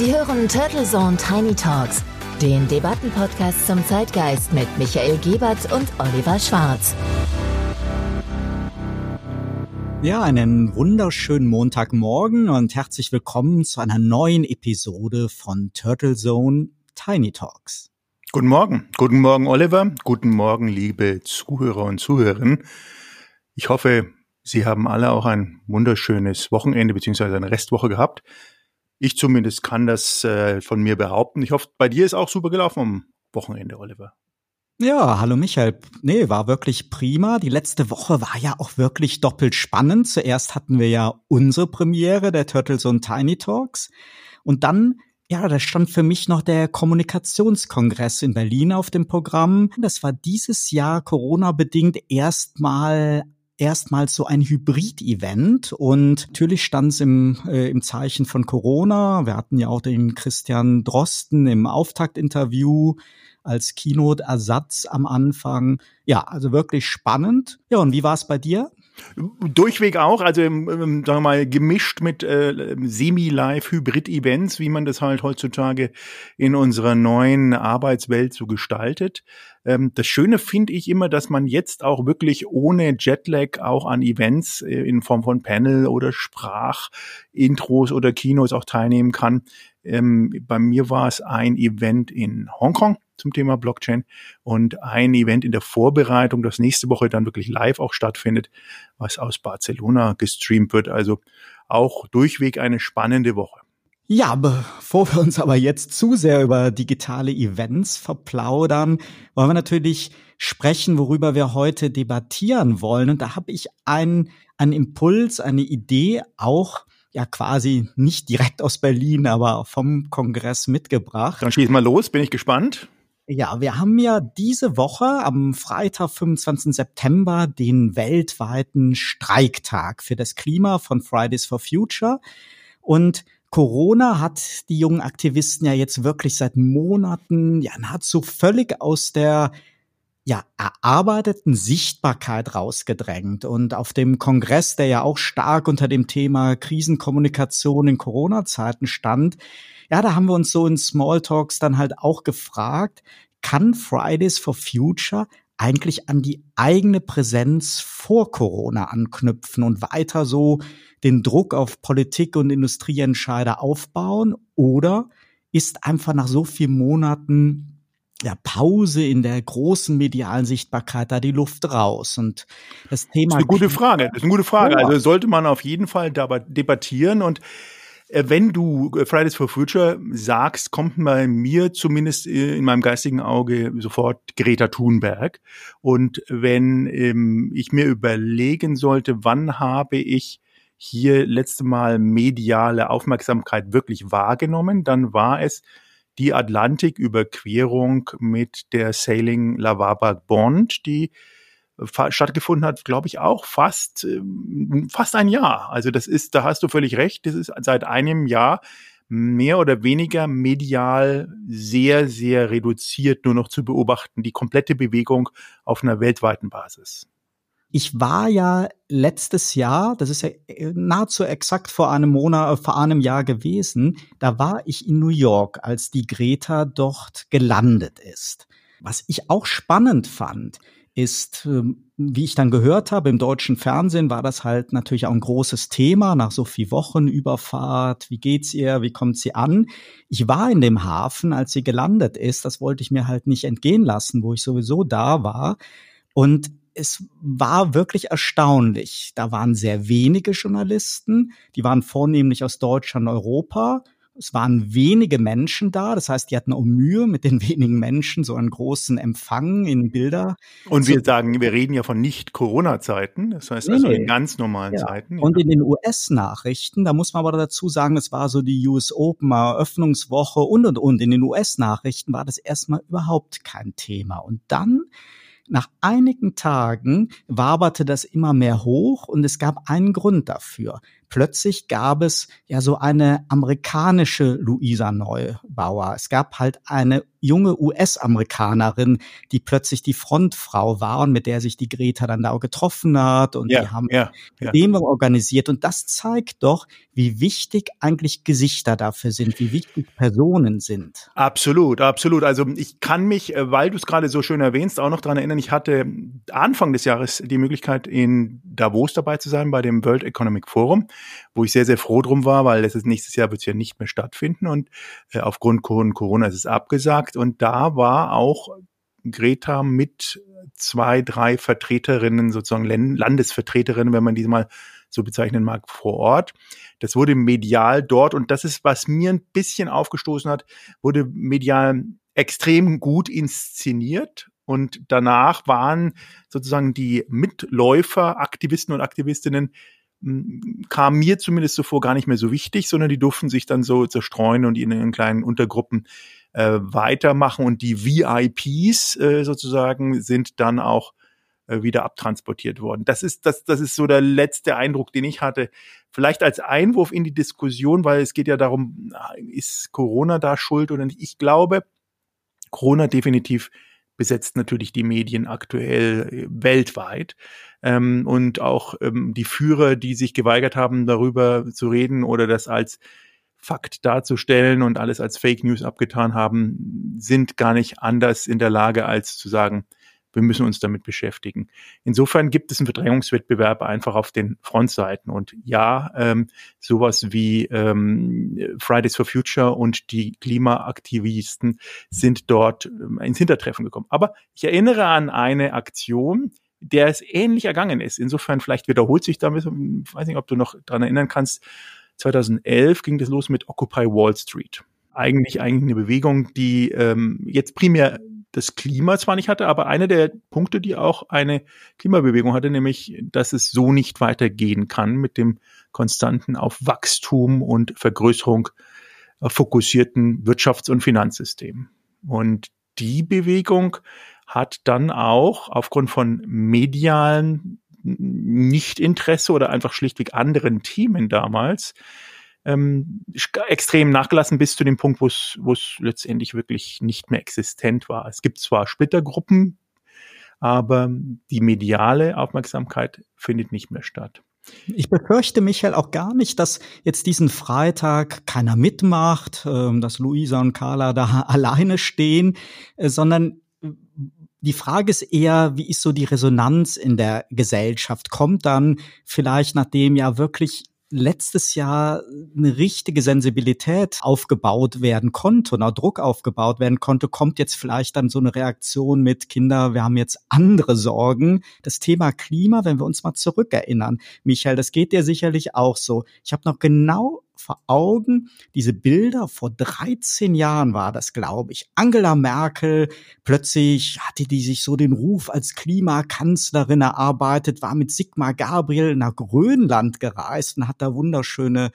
Sie hören Turtle Zone Tiny Talks, den Debattenpodcast zum Zeitgeist mit Michael Gebert und Oliver Schwarz. Ja, einen wunderschönen Montagmorgen und herzlich willkommen zu einer neuen Episode von Turtle Zone Tiny Talks. Guten Morgen. Guten Morgen, Oliver. Guten Morgen, liebe Zuhörer und Zuhörerinnen. Ich hoffe, Sie haben alle auch ein wunderschönes Wochenende bzw. eine Restwoche gehabt. Ich zumindest kann das äh, von mir behaupten. Ich hoffe, bei dir ist auch super gelaufen am Wochenende, Oliver. Ja, hallo Michael. Nee, war wirklich prima. Die letzte Woche war ja auch wirklich doppelt spannend. Zuerst hatten wir ja unsere Premiere der Turtles und Tiny Talks. Und dann, ja, da stand für mich noch der Kommunikationskongress in Berlin auf dem Programm. Das war dieses Jahr Corona-bedingt erstmal erstmals so ein Hybrid-Event und natürlich stand es im, äh, im Zeichen von Corona. Wir hatten ja auch den Christian Drosten im Auftaktinterview als Keynote-Ersatz am Anfang. Ja, also wirklich spannend. Ja, und wie war es bei dir? Durchweg auch, also sagen wir mal gemischt mit äh, Semi-Live-Hybrid-Events, wie man das halt heutzutage in unserer neuen Arbeitswelt so gestaltet. Ähm, das Schöne finde ich immer, dass man jetzt auch wirklich ohne Jetlag auch an Events äh, in Form von Panel oder Sprachintros oder Kinos auch teilnehmen kann. Ähm, bei mir war es ein Event in Hongkong zum Thema Blockchain und ein Event in der Vorbereitung, das nächste Woche dann wirklich live auch stattfindet, was aus Barcelona gestreamt wird. Also auch durchweg eine spannende Woche. Ja, bevor wir uns aber jetzt zu sehr über digitale Events verplaudern, wollen wir natürlich sprechen, worüber wir heute debattieren wollen. Und da habe ich einen, einen Impuls, eine Idee auch ja quasi nicht direkt aus Berlin, aber vom Kongress mitgebracht. Dann schieß mal los, bin ich gespannt. Ja, wir haben ja diese Woche am Freitag, 25. September, den weltweiten Streiktag für das Klima von Fridays for Future. Und Corona hat die jungen Aktivisten ja jetzt wirklich seit Monaten ja nahezu völlig aus der ja, erarbeiteten Sichtbarkeit rausgedrängt. Und auf dem Kongress, der ja auch stark unter dem Thema Krisenkommunikation in Corona-Zeiten stand, ja, da haben wir uns so in Smalltalks dann halt auch gefragt, kann Fridays for Future eigentlich an die eigene Präsenz vor Corona anknüpfen und weiter so den Druck auf Politik und Industrieentscheider aufbauen? Oder ist einfach nach so vielen Monaten ja, Pause in der großen medialen Sichtbarkeit da die Luft raus. Und das Thema. Das ist eine gute Frage. Das ist eine gute Frage. Also sollte man auf jeden Fall dabei debattieren und wenn du äh, Fridays for Future sagst, kommt bei mir zumindest äh, in meinem geistigen Auge sofort Greta Thunberg. Und wenn ähm, ich mir überlegen sollte, wann habe ich hier letzte Mal mediale Aufmerksamkeit wirklich wahrgenommen, dann war es die Atlantiküberquerung mit der Sailing Lavaba Bond, die stattgefunden hat, glaube ich, auch fast, ähm, fast ein Jahr. Also das ist, da hast du völlig recht, das ist seit einem Jahr mehr oder weniger medial sehr, sehr reduziert nur noch zu beobachten, die komplette Bewegung auf einer weltweiten Basis. Ich war ja letztes Jahr, das ist ja äh, nahezu exakt vor einem Monat, äh, vor einem Jahr gewesen, da war ich in New York, als die Greta dort gelandet ist. Was ich auch spannend fand, ist, ähm, wie ich dann gehört habe, im deutschen Fernsehen war das halt natürlich auch ein großes Thema nach so viel Wochen Überfahrt. Wie geht's ihr? Wie kommt sie an? Ich war in dem Hafen, als sie gelandet ist. Das wollte ich mir halt nicht entgehen lassen, wo ich sowieso da war. Und es war wirklich erstaunlich. Da waren sehr wenige Journalisten. Die waren vornehmlich aus Deutschland, Europa es waren wenige Menschen da, das heißt, die hatten auch Mühe, mit den wenigen Menschen so einen großen Empfang in Bilder. Und wir sagen, wir reden ja von Nicht-Corona-Zeiten, das heißt also nee, in ganz normalen ja. Zeiten. Und in den US-Nachrichten, da muss man aber dazu sagen, es war so die US Open Eröffnungswoche und und und. In den US-Nachrichten war das erstmal überhaupt kein Thema. Und dann nach einigen Tagen waberte das immer mehr hoch und es gab einen Grund dafür. Plötzlich gab es ja so eine amerikanische Luisa Neubauer. Es gab halt eine junge US-Amerikanerin, die plötzlich die Frontfrau war und mit der sich die Greta dann da auch getroffen hat und ja, die haben ja, ja. Demo organisiert. Und das zeigt doch, wie wichtig eigentlich Gesichter dafür sind, wie wichtig Personen sind. Absolut, absolut. Also ich kann mich, äh, weil du es gerade so schön erwähnst, auch noch dran erinnern, ich hatte Anfang des Jahres die Möglichkeit, in Davos dabei zu sein bei dem World Economic Forum, wo ich sehr, sehr froh drum war, weil es nächstes Jahr wird es ja nicht mehr stattfinden und äh, aufgrund Corona ist es abgesagt und da war auch Greta mit zwei, drei Vertreterinnen, sozusagen Landesvertreterinnen, wenn man diese mal so bezeichnen mag, vor Ort. Das wurde medial dort und das ist, was mir ein bisschen aufgestoßen hat, wurde medial extrem gut inszeniert und danach waren sozusagen die Mitläufer, Aktivisten und Aktivistinnen kam mir zumindest so vor gar nicht mehr so wichtig, sondern die durften sich dann so zerstreuen und in ihren kleinen Untergruppen äh, weitermachen und die VIPs äh, sozusagen sind dann auch äh, wieder abtransportiert worden. Das ist, das, das ist so der letzte Eindruck, den ich hatte. Vielleicht als Einwurf in die Diskussion, weil es geht ja darum, ist Corona da schuld oder nicht? Ich glaube, Corona definitiv besetzt natürlich die Medien aktuell äh, weltweit. Ähm, und auch ähm, die Führer, die sich geweigert haben, darüber zu reden oder das als Fakt darzustellen und alles als Fake News abgetan haben, sind gar nicht anders in der Lage, als zu sagen, wir müssen uns damit beschäftigen. Insofern gibt es einen Verdrängungswettbewerb einfach auf den Frontseiten. Und ja, ähm, sowas wie ähm, Fridays for Future und die Klimaaktivisten sind dort ähm, ins Hintertreffen gekommen. Aber ich erinnere an eine Aktion, der es ähnlich ergangen ist. Insofern vielleicht wiederholt sich damit, ich weiß nicht, ob du noch dran erinnern kannst, 2011 ging das los mit Occupy Wall Street. Eigentlich eigentlich eine Bewegung, die ähm, jetzt primär das Klima zwar nicht hatte, aber einer der Punkte, die auch eine Klimabewegung hatte, nämlich, dass es so nicht weitergehen kann mit dem konstanten auf Wachstum und Vergrößerung äh, fokussierten Wirtschafts- und Finanzsystem. Und die Bewegung hat dann auch aufgrund von medialen Nichtinteresse oder einfach schlichtweg anderen Themen damals ähm, extrem nachgelassen bis zu dem Punkt, wo es wo es letztendlich wirklich nicht mehr existent war. Es gibt zwar Splittergruppen, aber die mediale Aufmerksamkeit findet nicht mehr statt. Ich befürchte, Michael, auch gar nicht, dass jetzt diesen Freitag keiner mitmacht, ähm, dass Luisa und Carla da alleine stehen, äh, sondern die Frage ist eher, wie ist so die Resonanz in der Gesellschaft? Kommt dann vielleicht, nachdem ja wirklich letztes Jahr eine richtige Sensibilität aufgebaut werden konnte und auch Druck aufgebaut werden konnte, kommt jetzt vielleicht dann so eine Reaktion mit Kinder, wir haben jetzt andere Sorgen. Das Thema Klima, wenn wir uns mal zurückerinnern, Michael, das geht dir sicherlich auch so. Ich habe noch genau vor Augen. Diese Bilder vor 13 Jahren war das, glaube ich. Angela Merkel, plötzlich hatte die sich so den Ruf als Klimakanzlerin erarbeitet, war mit Sigmar Gabriel nach Grönland gereist und hat da wunderschöne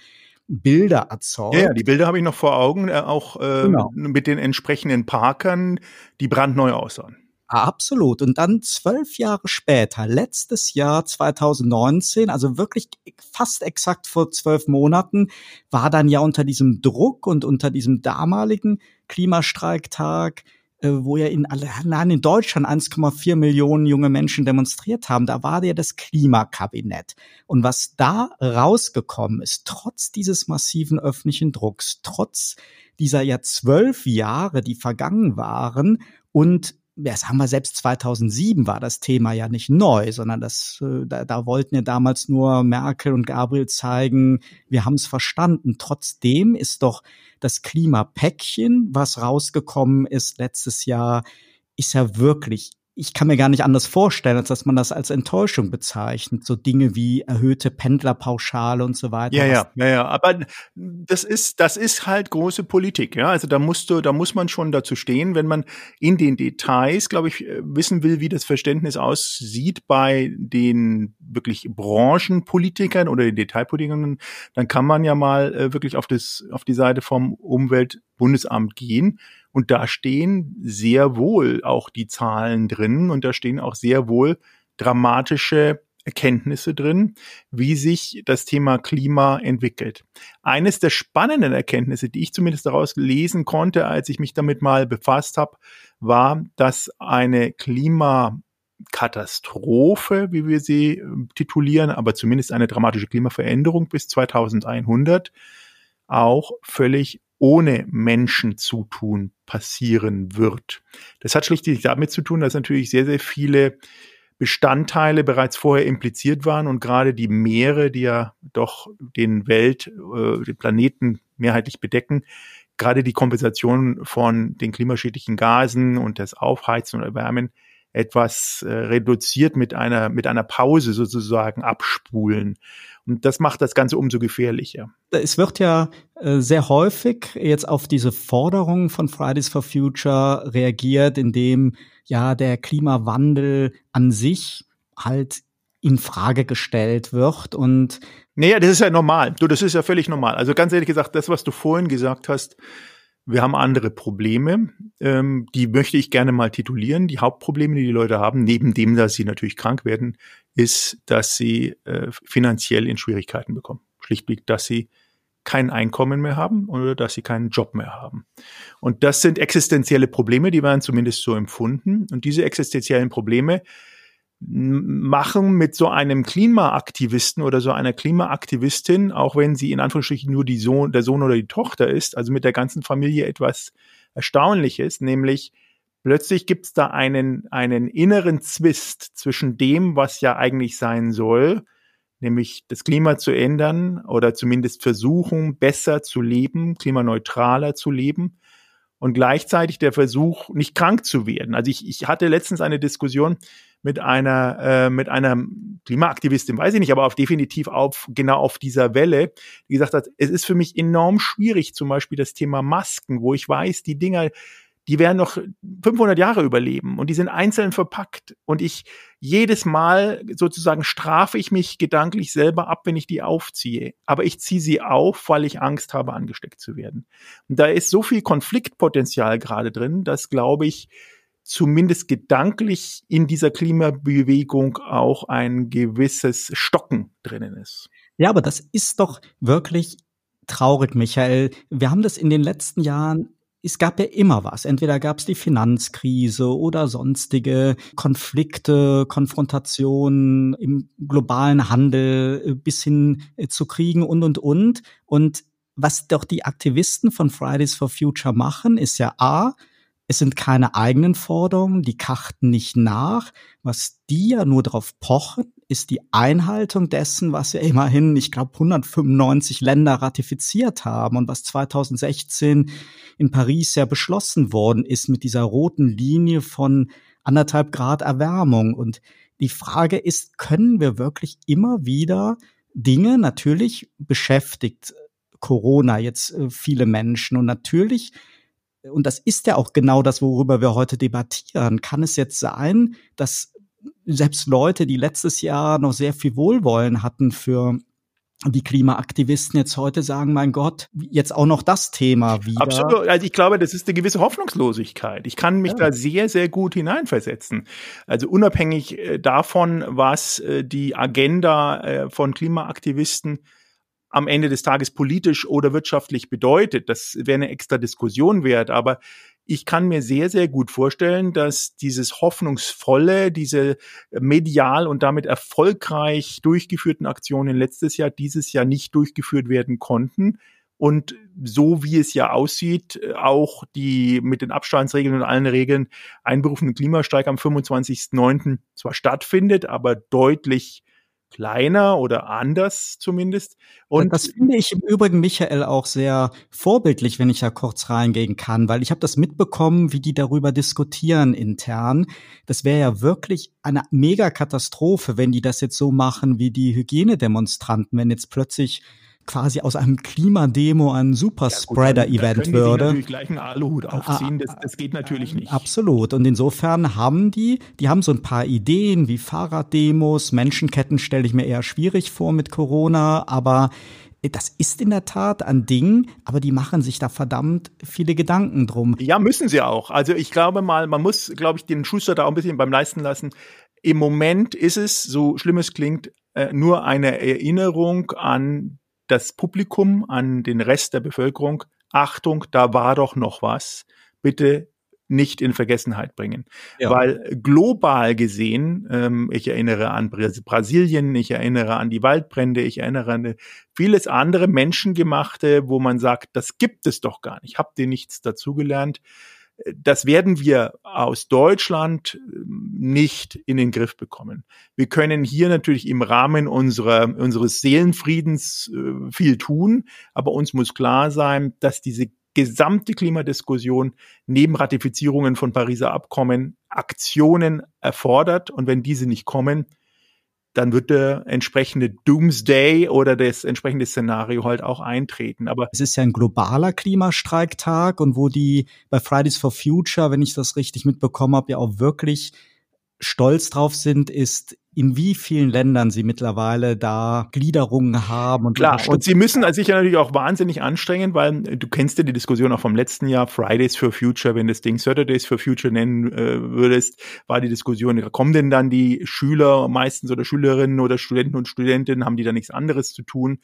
Bilder erzeugt. Ja, ja die Bilder habe ich noch vor Augen, äh, auch äh, genau. mit den entsprechenden Parkern, die brandneu aussahen. Absolut. Und dann zwölf Jahre später, letztes Jahr 2019, also wirklich fast exakt vor zwölf Monaten, war dann ja unter diesem Druck und unter diesem damaligen Klimastreiktag, äh, wo ja in, allein in Deutschland 1,4 Millionen junge Menschen demonstriert haben, da war ja das Klimakabinett. Und was da rausgekommen ist, trotz dieses massiven öffentlichen Drucks, trotz dieser ja zwölf Jahre, die vergangen waren und das haben wir selbst 2007 war das Thema ja nicht neu, sondern das, äh, da, da wollten ja damals nur Merkel und Gabriel zeigen, wir haben es verstanden. Trotzdem ist doch das Klimapäckchen, was rausgekommen ist letztes Jahr, ist ja wirklich ich kann mir gar nicht anders vorstellen, als dass man das als Enttäuschung bezeichnet. So Dinge wie erhöhte Pendlerpauschale und so weiter. Ja, ja, ja, ja. Aber das ist, das ist halt große Politik, ja. Also da musst du, da muss man schon dazu stehen, wenn man in den Details, glaube ich, wissen will, wie das Verständnis aussieht bei den wirklich Branchenpolitikern oder den Detailpolitikern, dann kann man ja mal äh, wirklich auf das, auf die Seite vom Umweltbundesamt gehen und da stehen sehr wohl auch die Zahlen drin und da stehen auch sehr wohl dramatische Erkenntnisse drin, wie sich das Thema Klima entwickelt. Eines der spannenden Erkenntnisse, die ich zumindest daraus lesen konnte, als ich mich damit mal befasst habe, war, dass eine Klimakatastrophe, wie wir sie äh, titulieren, aber zumindest eine dramatische Klimaveränderung bis 2100 auch völlig ohne Menschenzutun passieren wird. Das hat schlichtweg damit zu tun, dass natürlich sehr, sehr viele Bestandteile bereits vorher impliziert waren und gerade die Meere, die ja doch den Welt, äh, den Planeten mehrheitlich bedecken, gerade die Kompensation von den klimaschädlichen Gasen und das Aufheizen und Erwärmen etwas äh, reduziert mit einer, mit einer Pause sozusagen abspulen. Und das macht das Ganze umso gefährlicher. Es wird ja äh, sehr häufig jetzt auf diese Forderungen von Fridays for Future reagiert, indem ja der Klimawandel an sich halt in Frage gestellt wird und naja, das ist ja normal. Du, das ist ja völlig normal. Also ganz ehrlich gesagt, das, was du vorhin gesagt hast, wir haben andere Probleme, ähm, die möchte ich gerne mal titulieren. Die Hauptprobleme, die die Leute haben, neben dem, dass sie natürlich krank werden, ist, dass sie äh, finanziell in Schwierigkeiten bekommen. Schlichtweg, dass sie kein Einkommen mehr haben oder dass sie keinen Job mehr haben. Und das sind existenzielle Probleme, die werden zumindest so empfunden. Und diese existenziellen Probleme machen mit so einem Klimaaktivisten oder so einer Klimaaktivistin, auch wenn sie in Anführungsstrichen nur die Sohn, der Sohn oder die Tochter ist, also mit der ganzen Familie etwas Erstaunliches, nämlich plötzlich gibt es da einen, einen inneren Zwist zwischen dem, was ja eigentlich sein soll, nämlich das Klima zu ändern oder zumindest versuchen, besser zu leben, klimaneutraler zu leben und gleichzeitig der Versuch, nicht krank zu werden. Also ich, ich hatte letztens eine Diskussion mit einer äh, mit einer Klimaaktivistin, weiß ich nicht, aber auf definitiv auf genau auf dieser Welle, die gesagt hat, es ist für mich enorm schwierig, zum Beispiel das Thema Masken, wo ich weiß, die Dinger, die werden noch 500 Jahre überleben und die sind einzeln verpackt und ich jedes Mal sozusagen strafe ich mich gedanklich selber ab, wenn ich die aufziehe. Aber ich ziehe sie auf, weil ich Angst habe, angesteckt zu werden. Und da ist so viel Konfliktpotenzial gerade drin, dass glaube ich zumindest gedanklich in dieser Klimabewegung auch ein gewisses Stocken drinnen ist. Ja, aber das ist doch wirklich traurig, Michael. Wir haben das in den letzten Jahren es gab ja immer was. Entweder gab es die Finanzkrise oder sonstige Konflikte, Konfrontationen im globalen Handel äh, bis hin äh, zu Kriegen und, und, und. Und was doch die Aktivisten von Fridays for Future machen, ist ja A, es sind keine eigenen Forderungen, die kachten nicht nach. Was die ja nur darauf pochen, ist die Einhaltung dessen, was ja immerhin, ich glaube, 195 Länder ratifiziert haben und was 2016 in Paris ja beschlossen worden ist mit dieser roten Linie von anderthalb Grad Erwärmung. Und die Frage ist, können wir wirklich immer wieder Dinge, natürlich beschäftigt Corona jetzt äh, viele Menschen und natürlich und das ist ja auch genau das, worüber wir heute debattieren. Kann es jetzt sein, dass selbst Leute, die letztes Jahr noch sehr viel Wohlwollen hatten für die Klimaaktivisten jetzt heute sagen, mein Gott, jetzt auch noch das Thema wieder. Absolut. Also ich glaube, das ist eine gewisse Hoffnungslosigkeit. Ich kann mich ja. da sehr, sehr gut hineinversetzen. Also unabhängig äh, davon, was äh, die Agenda äh, von Klimaaktivisten am Ende des Tages politisch oder wirtschaftlich bedeutet. Das wäre eine extra Diskussion wert. Aber ich kann mir sehr, sehr gut vorstellen, dass dieses hoffnungsvolle, diese medial und damit erfolgreich durchgeführten Aktionen letztes Jahr, dieses Jahr nicht durchgeführt werden konnten. Und so wie es ja aussieht, auch die mit den Abstandsregeln und allen Regeln einberufenen Klimastreik am 25.09. zwar stattfindet, aber deutlich kleiner oder anders zumindest. Und das finde ich im Übrigen, Michael, auch sehr vorbildlich, wenn ich da kurz reingehen kann, weil ich habe das mitbekommen, wie die darüber diskutieren intern. Das wäre ja wirklich eine Megakatastrophe, wenn die das jetzt so machen wie die Hygienedemonstranten, wenn jetzt plötzlich quasi aus einem Klimademo ein Superspreader-Event ja, würde. Natürlich gleich einen Aluhut aufziehen, das, das geht natürlich nicht. Absolut. Und insofern haben die, die haben so ein paar Ideen wie Fahrraddemos, Menschenketten stelle ich mir eher schwierig vor mit Corona, aber das ist in der Tat ein Ding, aber die machen sich da verdammt viele Gedanken drum. Ja, müssen sie auch. Also ich glaube mal, man muss, glaube ich, den Schuster da auch ein bisschen beim Leisten lassen Im Moment ist es, so schlimm es klingt, äh, nur eine Erinnerung an das Publikum, an den Rest der Bevölkerung. Achtung, da war doch noch was. Bitte nicht in Vergessenheit bringen. Ja. Weil global gesehen, ähm, ich erinnere an Brasilien, ich erinnere an die Waldbrände, ich erinnere an vieles andere Menschengemachte, wo man sagt, das gibt es doch gar nicht. Habt ihr nichts dazugelernt? Das werden wir aus Deutschland ähm, nicht in den Griff bekommen. Wir können hier natürlich im Rahmen unserer, unseres Seelenfriedens äh, viel tun, aber uns muss klar sein, dass diese gesamte Klimadiskussion neben Ratifizierungen von Pariser Abkommen Aktionen erfordert. Und wenn diese nicht kommen, dann wird der entsprechende Doomsday oder das entsprechende Szenario halt auch eintreten. Aber es ist ja ein globaler Klimastreiktag und wo die bei Fridays for Future, wenn ich das richtig mitbekommen habe, ja auch wirklich stolz drauf sind, ist in wie vielen Ländern sie mittlerweile da Gliederungen haben. Und Klar, und sie müssen sich ja natürlich auch wahnsinnig anstrengen, weil äh, du kennst ja die Diskussion auch vom letzten Jahr, Fridays for Future, wenn du das Ding Saturdays for Future nennen äh, würdest, war die Diskussion, kommen denn dann die Schüler meistens oder Schülerinnen oder Studenten und Studentinnen, haben die da nichts anderes zu tun?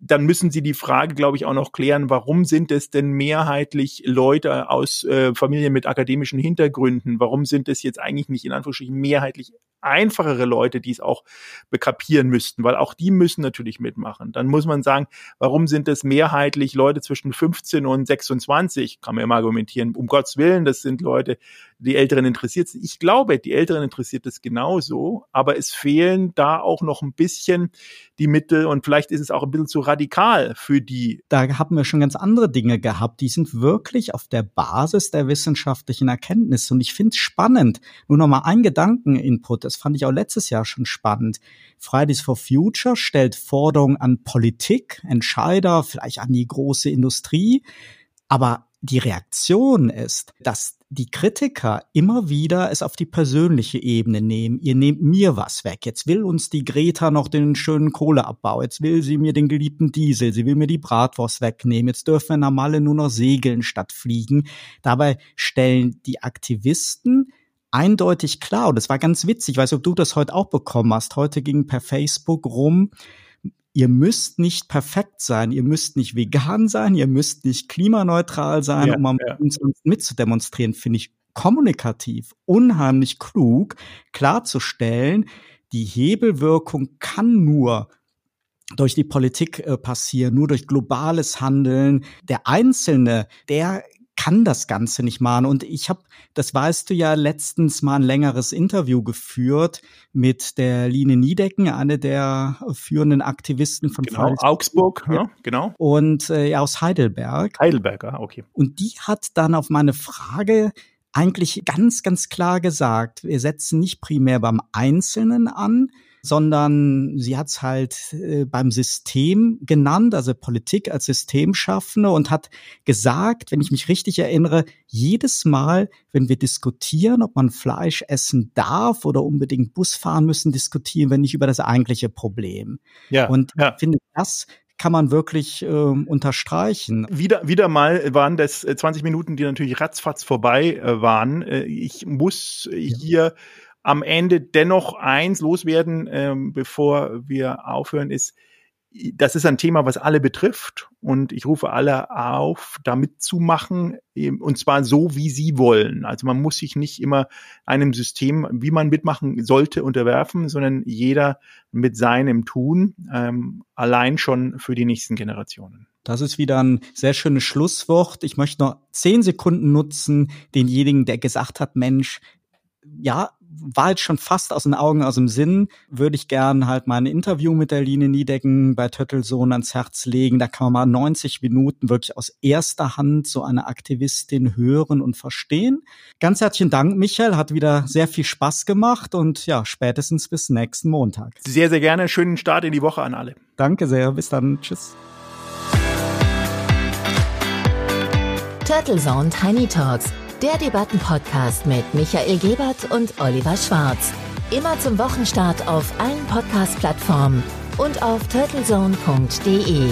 dann müssen Sie die Frage, glaube ich, auch noch klären, warum sind es denn mehrheitlich Leute aus äh, Familien mit akademischen Hintergründen? Warum sind es jetzt eigentlich nicht in Anführungsstrichen mehrheitlich einfachere Leute, die es auch bekapieren müssten, weil auch die müssen natürlich mitmachen. Dann muss man sagen, warum sind es mehrheitlich Leute zwischen 15 und 26? Kann man immer argumentieren, um Gottes Willen, das sind Leute, die Älteren interessiert sind. Ich glaube, die Älteren interessiert es genauso, aber es fehlen da auch noch ein bisschen die Mittel und vielleicht ist es auch ein bisschen zu radikal für die. Da haben wir schon ganz andere Dinge gehabt, die sind wirklich auf der Basis der wissenschaftlichen Erkenntnis und ich finde es spannend. Nur noch mal ein Gedankeninput das fand ich auch letztes Jahr schon spannend. Fridays for Future stellt Forderungen an Politik, Entscheider, vielleicht an die große Industrie. Aber die Reaktion ist, dass die Kritiker immer wieder es auf die persönliche Ebene nehmen. Ihr nehmt mir was weg. Jetzt will uns die Greta noch den schönen Kohleabbau. Jetzt will sie mir den geliebten Diesel. Sie will mir die Bratwurst wegnehmen. Jetzt dürfen wir Malle nur noch segeln statt fliegen. Dabei stellen die Aktivisten eindeutig klar. Und es war ganz witzig. Ich weiß, ob du das heute auch bekommen hast. Heute ging per Facebook rum, ihr müsst nicht perfekt sein, ihr müsst nicht vegan sein, ihr müsst nicht klimaneutral sein, ja, um am ja. mitzudemonstrieren, finde ich kommunikativ unheimlich klug, klarzustellen, die Hebelwirkung kann nur durch die Politik äh, passieren, nur durch globales Handeln. Der Einzelne, der kann das Ganze nicht machen. Und ich habe, das weißt du ja, letztens mal ein längeres Interview geführt mit der Line Niedecken, eine der führenden Aktivisten von genau, Augsburg, ja, genau. Und äh, aus Heidelberg. Heidelberg, ah, okay. Und die hat dann auf meine Frage eigentlich ganz, ganz klar gesagt, wir setzen nicht primär beim Einzelnen an, sondern sie hat es halt äh, beim System genannt, also Politik als Systemschaffende und hat gesagt, wenn ich mich richtig erinnere, jedes Mal, wenn wir diskutieren, ob man Fleisch essen darf oder unbedingt Bus fahren müssen, diskutieren wir nicht über das eigentliche Problem. Ja, und ja. ich finde, das kann man wirklich äh, unterstreichen. Wieder, wieder mal waren das 20 äh, Minuten, die natürlich ratzfatz vorbei äh, waren. Äh, ich muss ja. hier am Ende dennoch eins loswerden, ähm, bevor wir aufhören, ist, das ist ein Thema, was alle betrifft. Und ich rufe alle auf, da mitzumachen, und zwar so, wie sie wollen. Also man muss sich nicht immer einem System, wie man mitmachen sollte, unterwerfen, sondern jeder mit seinem Tun, ähm, allein schon für die nächsten Generationen. Das ist wieder ein sehr schönes Schlusswort. Ich möchte noch zehn Sekunden nutzen, denjenigen, der gesagt hat, Mensch, ja, war jetzt schon fast aus den Augen, aus dem Sinn, würde ich gern halt mal ein Interview mit der Line Niedecken bei Töttelsohn ans Herz legen. Da kann man mal 90 Minuten wirklich aus erster Hand so eine Aktivistin hören und verstehen. Ganz herzlichen Dank, Michael. Hat wieder sehr viel Spaß gemacht und ja, spätestens bis nächsten Montag. Sehr, sehr gerne. Schönen Start in die Woche an alle. Danke sehr. Bis dann. Tschüss. Turtle Zone Tiny Talks der Debattenpodcast mit Michael Gebert und Oliver Schwarz. Immer zum Wochenstart auf allen Podcast-Plattformen und auf turtlezone.de.